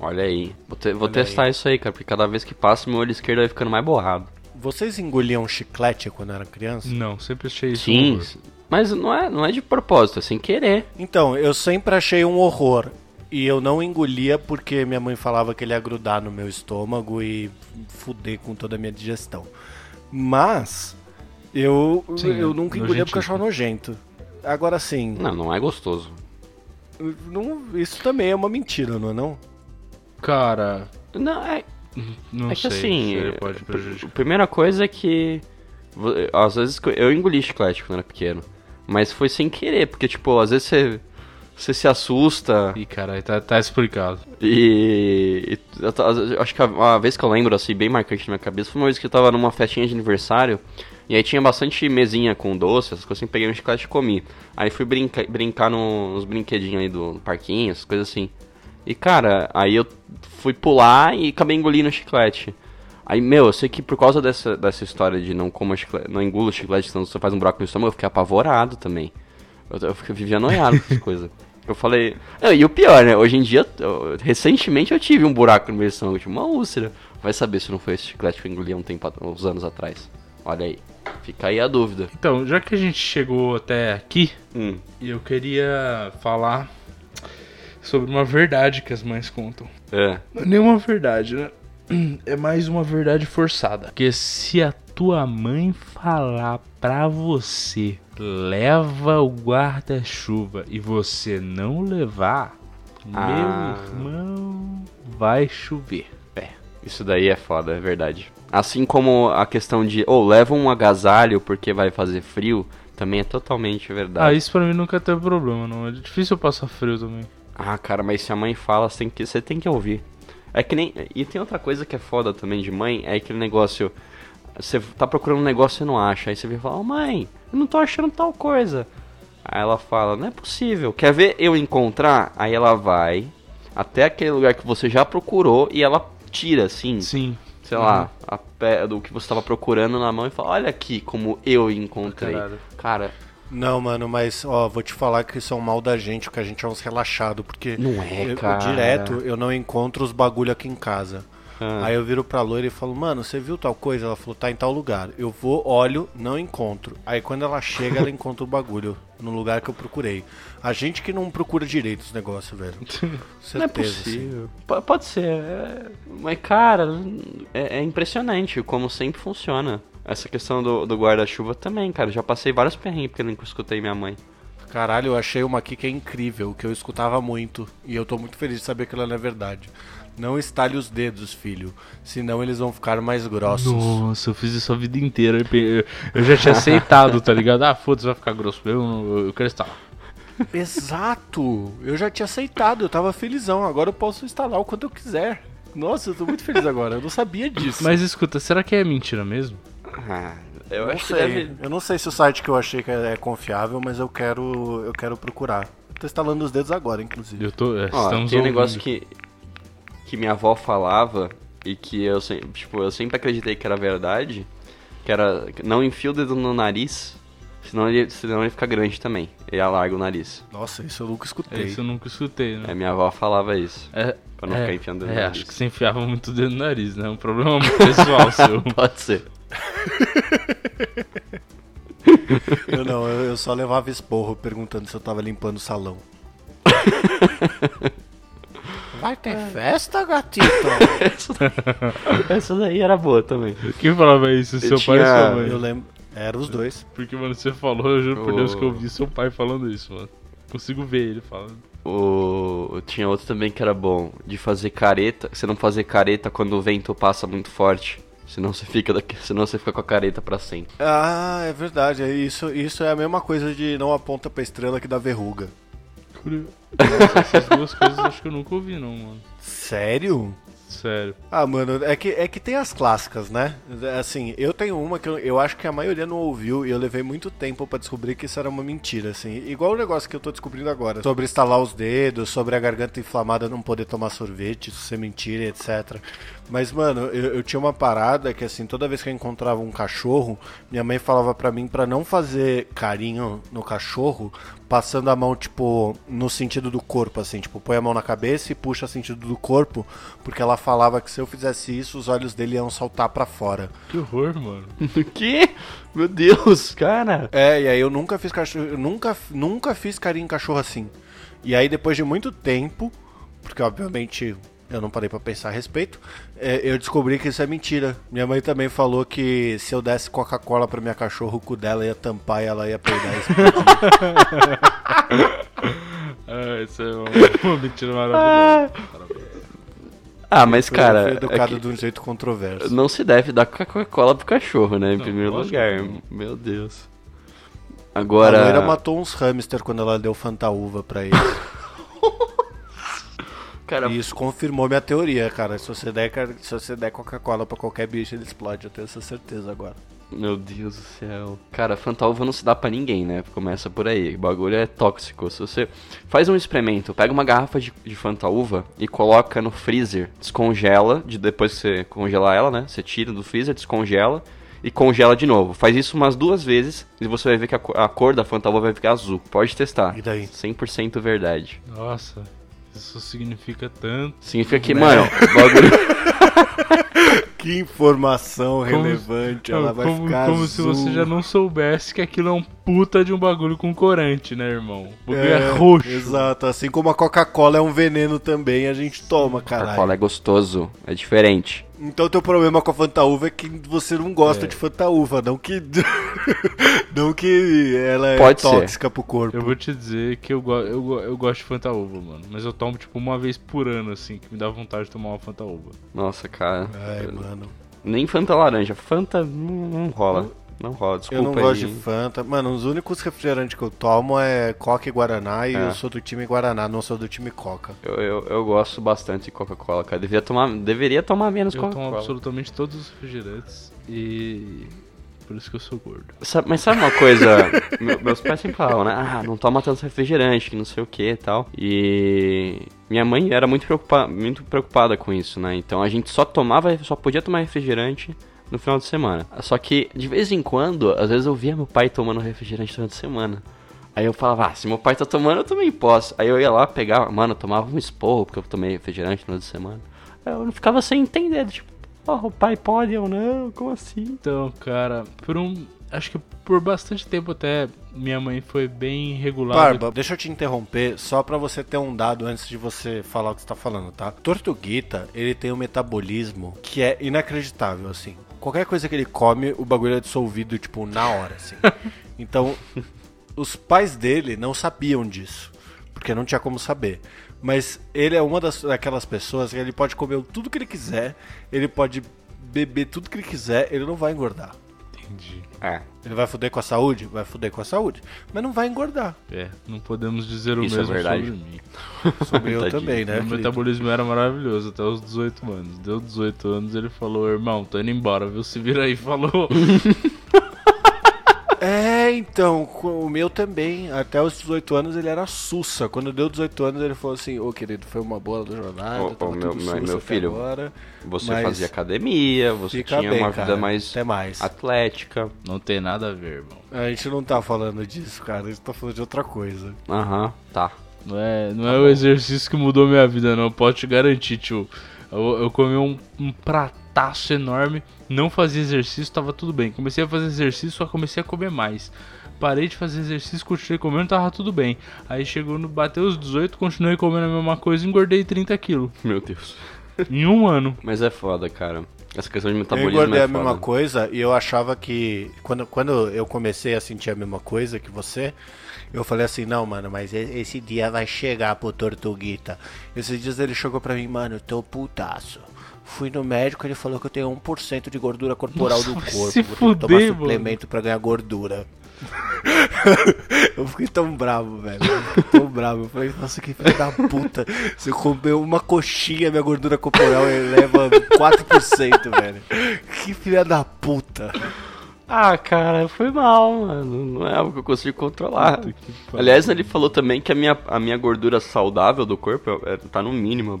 Olha aí. Vou, te, vou Olha testar aí. isso aí, cara, porque cada vez que passa meu olho esquerdo vai ficando mais borrado. Vocês engoliam chiclete quando eram criança? Não, sempre achei isso. Sim, um mas não é, não é de propósito, é sem querer. Então, eu sempre achei um horror. E eu não engolia porque minha mãe falava que ele ia grudar no meu estômago e fuder com toda a minha digestão. Mas eu, sim, eu nunca engolia porque eu achava nojento. Agora sim. Não, não é gostoso. Não, isso também é uma mentira, não é não? Cara. Não, é. Não é que assim, pode a primeira coisa é que às vezes eu engoli chiclete quando era pequeno, mas foi sem querer, porque tipo, às vezes você você se assusta. Ih, caralho, tá, tá explicado. E, e eu, acho que uma vez que eu lembro, assim, bem marcante na minha cabeça, foi uma vez que eu tava numa festinha de aniversário, e aí tinha bastante mesinha com doce, essas coisas assim, peguei um chiclete e comi. Aí fui brinca, brincar no, nos brinquedinhos aí do, do parquinho, essas coisas assim. E cara, aí eu fui pular e acabei engolindo o chiclete. Aí, meu, eu sei que por causa dessa, dessa história de não como chiclete, não engulo chiclete, senão você faz um buraco no estômago, eu fiquei apavorado também. Eu, eu vivia noiado com essas coisas. Eu falei. Não, e o pior, né? Hoje em dia, eu, recentemente eu tive um buraco no meu estômago, tipo, uma úlcera. Vai saber se não foi esse chiclete que eu engoli um tempo, uns anos atrás. Olha aí. Fica aí a dúvida. Então, já que a gente chegou até aqui, Hum. eu queria falar sobre uma verdade que as mães contam. É. Não é nenhuma verdade, né? É mais uma verdade forçada. Porque se a tua mãe falar pra você, leva o guarda-chuva e você não levar, Ah. meu irmão, vai chover. É. Isso daí é foda, é verdade. Assim como a questão de, ou leva um agasalho porque vai fazer frio, também é totalmente Ah, verdade. isso pra mim nunca teve problema, não. É difícil eu passar frio também. Ah, cara, mas se a mãe fala, você tem que, você tem que ouvir. É que nem. E tem outra coisa que é foda também de mãe, é aquele negócio. Você tá procurando um negócio e não acha. Aí você vem e fala, ô mãe, eu não tô achando tal coisa. Aí ela fala, não é possível. Quer ver eu encontrar? Aí ela vai até aquele lugar que você já procurou e ela tira, assim, Sim. sei lá, a pé do que você tava procurando na mão e fala, olha aqui como eu encontrei. Caralho. Cara, Não, mano, mas ó, vou te falar que isso é um mal da gente, que a gente é uns relaxados, porque Não é, eu- eu cara. direto eu não encontro os bagulho aqui em casa. Ah. Aí eu viro pra loira e falo, mano, você viu tal coisa? Ela falou, tá em tal lugar. Eu vou, olho, não encontro. Aí quando ela chega, ela encontra o bagulho no lugar que eu procurei. A gente que não procura direito os negócios, velho. Certeza, Não é assim. possível. P- pode ser. é- Mas, cara, é, é impressionante como sempre funciona. Essa questão do, do guarda-chuva também, cara. Já passei vários perrengues porque eu nunca escutei minha mãe. Caralho, eu achei uma aqui que é incrível, que eu escutava muito. E eu tô muito feliz de saber que ela não é verdade. Não estale os dedos, filho. Senão eles vão ficar mais grossos. Nossa, eu fiz isso a vida inteira. Eu já tinha aceitado, tá ligado? Ah, foda-se, vai ficar grosso. Eu, eu, eu quero estar. Exato! Eu já tinha aceitado, eu tava felizão. Agora eu posso instalar o quanto eu quiser. Nossa, eu tô muito feliz agora. Eu não sabia disso. Mas escuta, será que é mentira mesmo? Ah, eu não acho sei. que deve. Eu não sei se o site que eu achei que é confiável, mas eu quero, eu quero procurar. Tô instalando os dedos agora, inclusive. Eu tô. É, Ó, estamos tem um negócio que, que minha avó falava e que eu sempre, tipo, eu sempre acreditei que era verdade. Que era. Não enfia o dedo no nariz, senão ele, senão ele fica grande também. Ele alarga o nariz. Nossa, isso eu nunca É, escutei. isso eu nunca escutei, É, né? minha avó falava isso. É, Pra não é, ficar enfiando o dedo É, no acho nariz. que você enfiava muito o dedo no nariz, né? É um problema pessoal seu. Pode ser. Eu não, eu, eu só levava esporro perguntando se eu tava limpando o salão. Vai ter festa, gatito? essa, essa daí era boa também. Quem falava isso? Seu pai ou tinha- sua mãe? Eu lembro. Eram os dois. Porque, mano, você falou, eu juro por Deus que eu Oh. ouvi seu pai falando isso, mano. Consigo ver ele falando. O... Tinha outro também que era bom, de fazer careta. Você não fazer careta quando o vento passa muito forte. Senão você fica daqui, senão você fica com a careta pra sempre. Ah, é verdade. é Isso, isso é a mesma coisa de não aponta pra estrela que dá verruga. Nossa, essas duas coisas acho que eu nunca ouvi, não, mano. Sério? Sério. Ah, mano, é que, é que tem as clássicas, né? Assim, eu tenho uma que eu, eu acho que a maioria não ouviu e eu levei muito tempo pra descobrir que isso era uma mentira, assim. Igual o negócio que eu tô descobrindo agora. Sobre estalar os dedos, sobre a garganta inflamada não poder tomar sorvete, isso ser mentira, etc. Mas, mano, eu, eu tinha uma parada que, assim, toda vez que eu encontrava um cachorro, minha mãe falava pra mim pra não fazer carinho no cachorro, passando a mão, tipo, no sentido do corpo, assim, tipo, põe a mão na cabeça e puxa sentido do corpo, porque ela falava que se eu fizesse isso, os olhos dele iam saltar pra fora. Que horror, mano. que? Meu Deus, cara. É, e aí eu nunca fiz cachorro, eu nunca, nunca fiz carinho em cachorro assim. E aí depois de muito tempo, porque obviamente eu não parei pra pensar a respeito, é, eu descobri que isso é mentira. Minha mãe também falou que se eu desse Coca-Cola pra minha cachorra, o cu dela ia tampar e ela ia peidar e explodir. Ah, isso é uma, uma mentira maravilhosa. Ah, mas Foi- cara, é educado que de um jeito controverso. não se deve dar Coca-Cola pro cachorro, né? Em Não, primeiro lógico lugar. não. Meu Deus. A loira Agora. matou uns hamster quando ela deu fantaúva pra ele. Cara, E isso confirmou minha teoria, cara. Se você der, se você der Coca-Cola pra qualquer bicho, ele explode. Eu tenho essa certeza agora. Meu Deus do céu. Cara, Fantalva não se dá pra ninguém, né? Começa por aí. O bagulho é tóxico. Se você faz um experimento, pega uma garrafa de, de Fantaúva e coloca no freezer, descongela, de depois que você congelar ela, né? Você tira do freezer, descongela e congela de novo. Faz isso umas duas vezes e você vai ver que a, a cor da Fanta Uva vai ficar azul. Pode testar. E daí? 100% verdade. Nossa, isso significa tanto. Significa que, mano, o bagulho... Que informação relevante, ela vai como, ficar como azul. se você já não soubesse que aquilo é um puta de um bagulho com corante, né, irmão? O bagulho é, É, roxo. Exato, assim como a Coca-Cola é um veneno também, a gente toma, caralho. Coca-Cola é gostoso, é diferente. Então teu problema com a Fanta Uva é que você não gosta É. de Fanta Uva, não que não que ela é Pode ser. tóxica pro corpo. Eu vou te dizer que eu, go eu, go eu gosto de Fanta Uva, mano. Mas eu tomo, tipo, uma vez por ano, assim, que me dá vontade de tomar uma Fanta Uva. Nossa, cara. Ai, mano. Nem Fanta laranja. Fanta não, não rola. Não rola, desculpa Eu não aí. gosto de Fanta. Mano, os únicos refrigerantes que eu tomo é Coca e Guaraná e É. eu sou do time Guaraná, não sou do time Coca. Eu, eu, eu gosto bastante de Coca-Cola, cara. Deveria tomar, deveria tomar menos Eu tomo Coca-Cola. absolutamente todos os refrigerantes e. Por isso que eu sou gordo. Sabe- mas sabe uma coisa? Meu- meus pais sempre falavam, né? Ah, não toma tanto refrigerante, que não sei o que e tal. E minha mãe era muito, preocupa muito preocupada com isso, né? Então a gente só tomava, só podia tomar refrigerante no final de semana. Só que de vez em quando, às vezes eu via meu pai tomando refrigerante durante a semana. Aí eu falava, ah, se meu pai tá tomando, eu também posso. Aí eu ia lá, pegava, mano, eu tomava um esporro, porque eu tomei refrigerante no final de semana. Aí eu ficava sem entender, tipo, oh, o pai pode ou não? Como assim? Então, cara, por um. Acho que por bastante tempo até minha mãe foi bem regulada. Barba, deixa eu te interromper só pra você ter um dado antes de você falar o que você tá falando, tá? Tortuguita, ele tem um metabolismo que é inacreditável, assim. Qualquer coisa que ele come, o bagulho é dissolvido, tipo, na hora, assim. Então, os pais dele não sabiam disso, porque não tinha como saber. Mas ele é uma das, daquelas pessoas que ele pode comer tudo que ele quiser, ele pode beber tudo que ele quiser, ele não vai engordar. Entendi. É. Ele vai fuder com a saúde? Vai fuder com a saúde. Mas não vai engordar. É, não podemos dizer o Isso é mesmo verdade. sobre mim. Sobre eu também, né? Meu Felipe? metabolismo era maravilhoso até os 18 anos. Deu 18 anos, ele falou, irmão, tô indo embora, viu? Se vira aí, falou. É, então, com o meu também. Até os 18 anos ele era sussa. Quando deu 18 anos ele falou assim: Ô querido, foi uma boa jornada. Ô, ô, tava meu- tudo meu- sussa meu até filho, Agora. Você fazia academia, você tinha bem, uma cara. vida mais mais. atlética. Não tem nada a ver, irmão. A gente não tá falando disso, cara. A gente tá falando de outra coisa. Aham, tá. Não é, não é o exercício que mudou minha vida, não. Pode te garantir, tio. Eu, eu comi um, um prataço enorme, não fazia exercício, tava tudo bem. Comecei a fazer exercício, só comecei a comer mais. Parei de fazer exercício, continuei comendo, tava tudo bem. Aí chegou no. Bateu os 18, continuei comendo a mesma coisa e engordei 30 quilos. Meu Deus. Em um ano. Mas é foda, cara. Essa questão de Eu metabolismo engordei é a foda. mesma coisa e eu achava que. Quando, quando eu comecei a sentir a mesma coisa que você, eu falei assim: não, mano, mas esse dia vai chegar pro Tortuguita. Esses dias ele chegou pra mim, mano, eu tô putaço. Fui no médico, ele falou que eu tenho 1% de gordura corporal Nossa, do corpo. se Vou que tomar fuder, mano. suplemento pra ganhar gordura. eu fiquei tão bravo, velho. Tão bravo. Eu falei, nossa, que filho da puta. Se eu comer uma coxinha, minha gordura corporal eleva 4%, velho. Que filha da puta. Ah, cara, foi mal, mano. Não é algo que eu consigo controlar. Aliás, ele falou também que a minha, a minha gordura saudável do corpo é, tá no mínimo.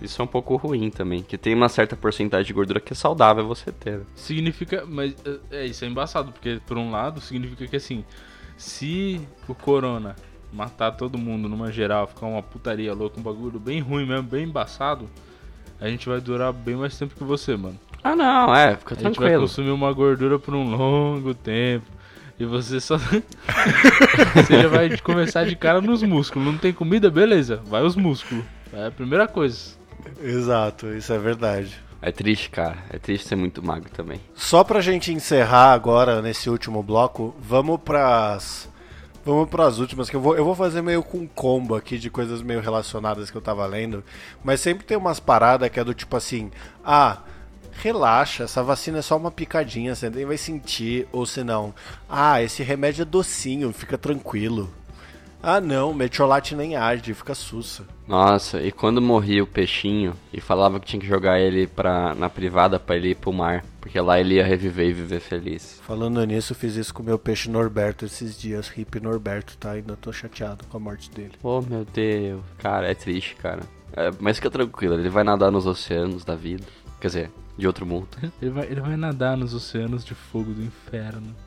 Isso é um pouco ruim também. Que tem uma certa porcentagem de gordura que é saudável você ter. Significa. Mas é, é, isso é embaçado, porque por um lado significa que assim, se o corona matar todo mundo numa geral, ficar uma putaria louca, um bagulho bem ruim mesmo, bem embaçado, a gente vai durar bem mais tempo que você, mano. Ah, não, é, fica A gente vai tranquilo. consumir uma gordura por um longo tempo. E você só. você já vai começar de cara nos músculos. Não tem comida? Beleza, vai os músculos. É a primeira coisa. Exato, isso é verdade. É triste, cara. É triste ser muito magro também. Só pra gente encerrar agora nesse último bloco, vamos pras. Vamos pras últimas, que eu vou, eu vou fazer meio com um combo aqui de coisas meio relacionadas que eu tava lendo. Mas sempre tem umas paradas que é do tipo assim: ah, relaxa, essa vacina é só uma picadinha, você nem vai sentir. Ou se não, ah, esse remédio é docinho, fica tranquilo. Ah não, metiolate nem arde, fica sussa. Nossa, e quando morria o peixinho e falava que tinha que jogar ele pra, na privada pra ele ir pro mar, porque lá ele ia reviver e viver feliz. Falando nisso, fiz isso com o meu peixe Norberto esses dias. Hip Norberto, tá? Ainda tô chateado com a morte dele. Oh meu Deus, cara, é triste, cara. É, mas fica tranquilo, ele vai nadar nos oceanos da vida. Quer dizer, de outro mundo. Ele vai, ele vai nadar nos oceanos de fogo do inferno.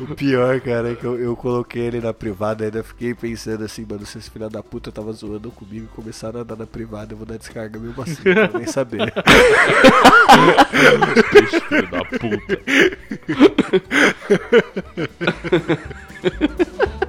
O pior, cara, é que eu, eu coloquei ele na privada e ainda fiquei pensando assim, mano, se esse filho da puta tava zoando comigo e começaram a andar na privada, eu vou dar descarga mesmo assim, pra nem saber. Peixe, filho da puta.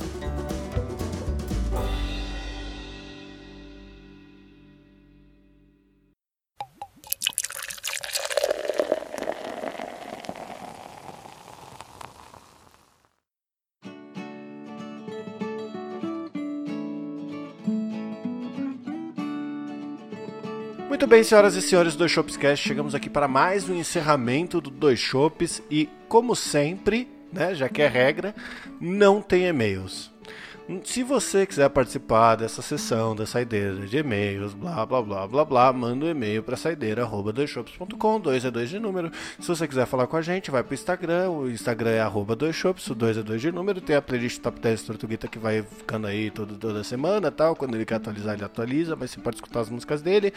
Muito bem, senhoras e senhores do Dois Shops Cast, chegamos aqui para mais um encerramento do Dois Shops e, como sempre, né, já que é regra, não tem e-mails. Se você quiser participar dessa sessão da saideira de e-mails, blá blá blá blá blá, manda um e-mail para saideira@doisshops.com, 2 é 2 de número. Se você quiser falar com a gente, vai pro Instagram, o Instagram é arroba doisshops, o 2 é 2 de número, tem a playlist Top 10 Tortuguita que vai ficando aí todo, toda semana tal, quando ele quer atualizar, ele atualiza, mas você pode escutar as músicas dele.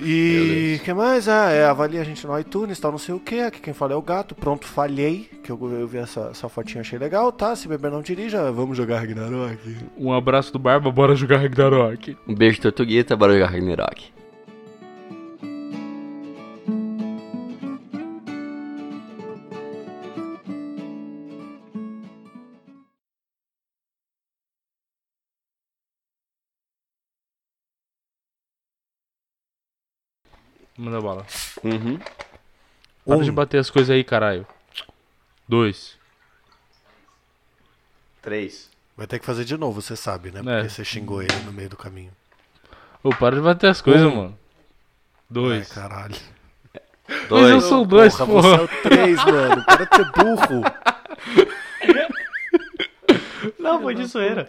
E o que mais? Ah, é, avalia a gente no iTunes, tal, não sei o que. Aqui quem fala é o gato. Pronto, falhei. Que eu, eu vi essa, essa fotinha, achei legal, tá? Se beber não dirija, vamos jogar Ragnarok. Um abraço do Barba, bora jogar Ragnarok. Um beijo, Tortuguita, bora jogar Ragnarok. Manda bala. Uhum. Para Um. de bater as coisas aí, caralho. Dois. Três. Vai ter que fazer de novo, você sabe, né? É. Porque você xingou ele no meio do caminho. Ô, para de bater as coisas, Um. mano. Dois. Ai, caralho. Mas eu Dois. sou dois, Porra, porra. você é o 3, mano. Para de ser burro. Não, foi de zoeira.